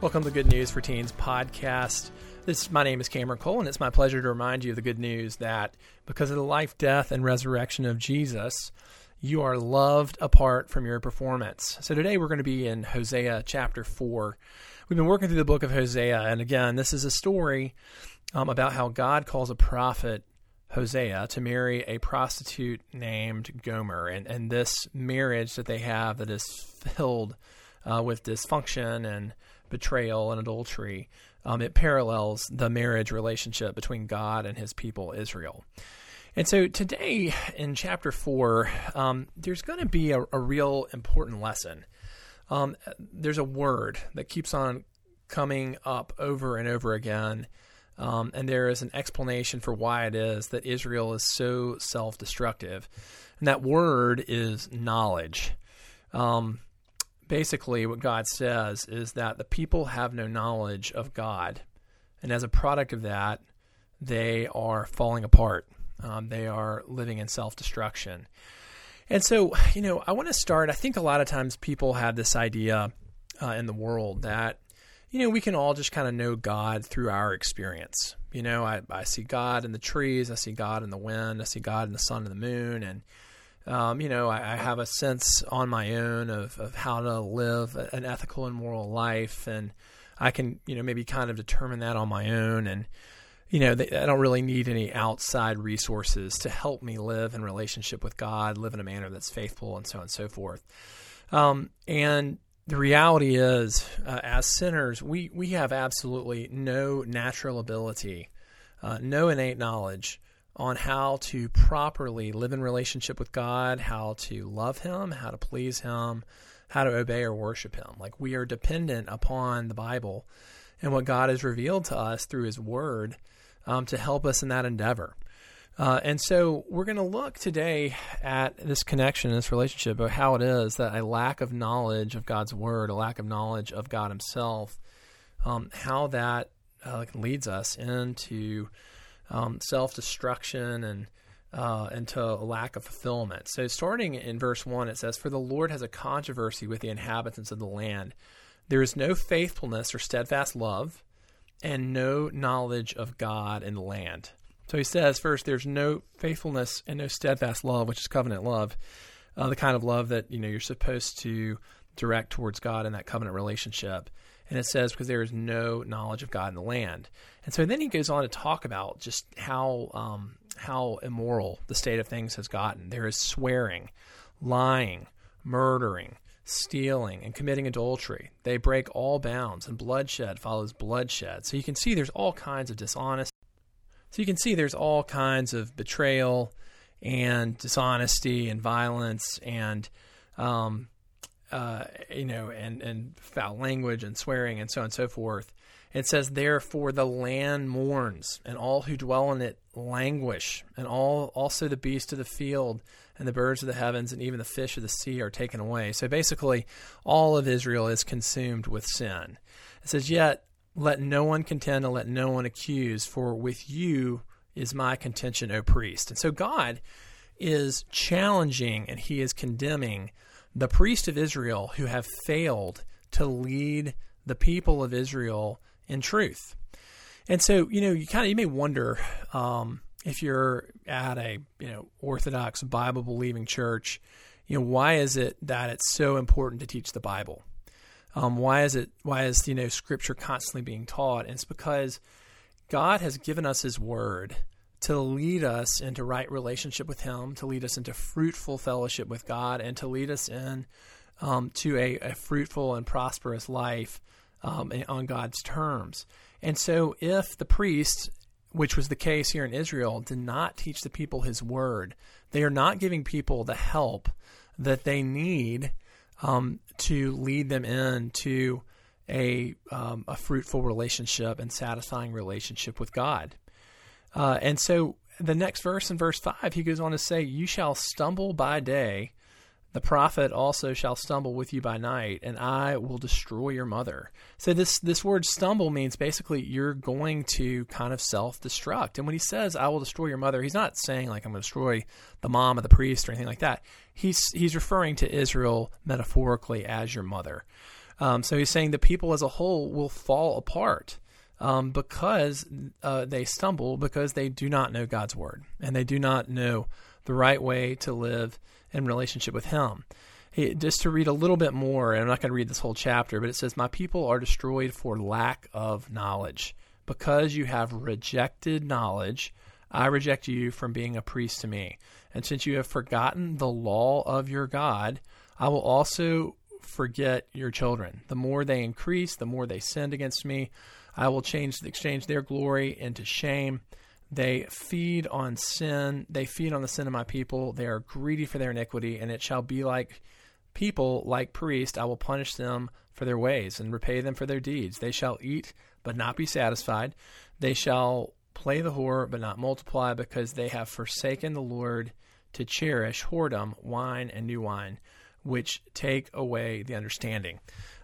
Welcome to Good News for Teens podcast. This my name is Cameron Cole, and it's my pleasure to remind you of the good news that because of the life, death, and resurrection of Jesus, you are loved apart from your performance. So today we're going to be in Hosea chapter four. We've been working through the book of Hosea, and again, this is a story um, about how God calls a prophet Hosea to marry a prostitute named Gomer, and and this marriage that they have that is filled uh, with dysfunction and betrayal and adultery. Um, it parallels the marriage relationship between God and his people, Israel. And so today in chapter 4, um, there's going to be a, a, real important lesson. Um, there's a word that keeps on coming up over and over again. Um, and there is an explanation for why it is that Israel is so self destructive. And that word is knowledge. Um, basically what God says is that the people have no knowledge of God. And as a product of that, they are falling apart. Um, they are living in self destruction. And so, you know, I want to start. I think a lot of times people have this idea uh, in the world that, you know, we can all just kind of know God through our experience. You know, I, I see God in the trees, I see God in the wind, I see God in the sun and the moon, and um, you know, I, I, have a sense on my own of, of how to live an ethical and moral life, and I can, you know, maybe kind of determine that on my own. And, you know, they, I don't really need any outside resources to help me live in relationship with God, live in a manner that's faithful, and so on and so forth. Um, and the reality is, uh, as sinners, we, we have absolutely no natural ability, uh, no innate knowledge on how to properly live in relationship with God, how to love Him, how to please Him, how to obey or worship Him. Like we are dependent upon the Bible and what God has revealed to us through His Word um, to help us in that endeavor. Uh, and so we're going to look today at this connection, this relationship, of how it is that a lack of knowledge of God's Word, a lack of knowledge of God Himself, um, how that uh, leads us into um, self destruction and uh, into a lack of fulfillment. So, starting in verse 1, it says, For the Lord has a controversy with the inhabitants of the land. There is no faithfulness or steadfast love, and no knowledge of God in the land. So he says, first, there's no faithfulness and no steadfast love, which is covenant love, uh, the kind of love that you know you're supposed to direct towards God in that covenant relationship. And it says, because there is no knowledge of God in the land. And so then he goes on to talk about just how um, how immoral the state of things has gotten. There is swearing, lying, murdering, stealing, and committing adultery. They break all bounds, and bloodshed follows bloodshed. So you can see there's all kinds of dishonesty. So you can see there's all kinds of betrayal and dishonesty and violence and um, uh, you know, and, and foul language and swearing and so on and so forth. It says, Therefore the land mourns, and all who dwell in it languish, and all also the beasts of the field, and the birds of the heavens, and even the fish of the sea are taken away. So basically, all of Israel is consumed with sin. It says, Yet let no one contend and let no one accuse, for with you is my contention, O priest. And so God is challenging and he is condemning the priests of Israel who have failed to lead the people of Israel in truth. And so, you know, you kind of you may wonder um, if you're at a you know Orthodox Bible believing church, you know, why is it that it's so important to teach the Bible? Um, why is it? Why is you know Scripture constantly being taught? And it's because God has given us His Word to lead us into right relationship with Him, to lead us into fruitful fellowship with God, and to lead us in um, to a, a, fruitful and prosperous life um, on God's terms. And so, if the priest, which was the case here in Israel, did not teach the people His word, they are not giving people the help that they need um, to lead them into a um, a fruitful relationship and satisfying relationship with God. Uh, and so the next verse in verse 5, he goes on to say, You shall stumble by day, The prophet also shall stumble with you by night, and I will destroy your mother. So this this word stumble means basically you're going to kind of self destruct. And when he says I will destroy your mother, he's not saying like I'm going to destroy the mom of the priest or anything like that. He's he's referring to Israel metaphorically as your mother. Um, so he's saying the people as a whole will fall apart um, because uh, they stumble because they do not know God's word and they do not know the right way to live in relationship with Him. Just to read a little bit more, and I'm not going to read this whole chapter, but it says, My people are destroyed for lack of knowledge. Because you have rejected knowledge, I reject you from being a priest to me. And since you have forgotten the law of your God, I will also forget your children. The more they increase, the more they sinned against me. I will change exchange their glory into shame they feed on sin. They feed on the sin of my people. They are greedy for their iniquity, and it shall be like people, like priests. I will punish them for their ways and repay them for their deeds. They shall eat, but not be satisfied. They shall play the whore, but not multiply, because they have forsaken the Lord to cherish whoredom, wine, and new wine, which take away the understanding.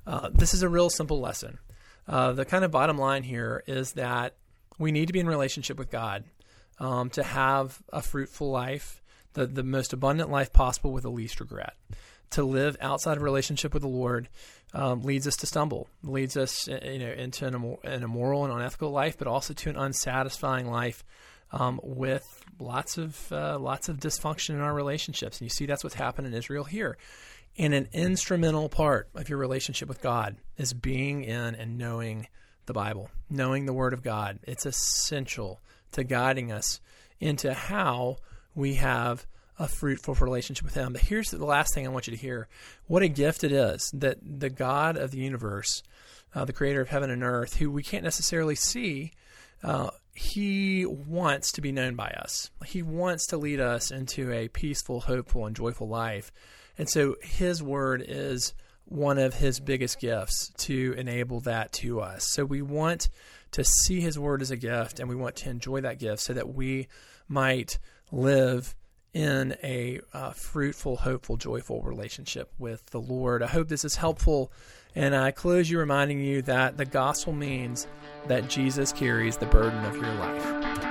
Uh, this is a real simple lesson. Uh, the kind of bottom line here is that we need to be in relationship with God um, to have a fruitful life, the, the most abundant life possible with the least regret. To live outside of relationship with the Lord um, leads us to stumble, leads us uh, you know into an, an, immoral and unethical life, but also to an unsatisfying life um, with lots of uh, lots of dysfunction in our relationships. And you see that's what's happened in Israel here. And an instrumental part of your relationship with God is being in and knowing the Bible, knowing the Word of God. It's essential to guiding us into how we have a fruitful relationship with Him. But here's the last thing I want you to hear what a gift it is that the God of the universe, uh, the creator of heaven and earth, who we can't necessarily see, uh, he wants to be known by us. He wants to lead us into a peaceful, hopeful, and joyful life. And so his word is one of his biggest gifts to enable that to us. So we want to see his word as a gift and we want to enjoy that gift so that we might live in a uh, fruitful, hopeful, joyful relationship with the Lord. I hope this is helpful. And I close you reminding you that the gospel means that Jesus carries the burden of your life.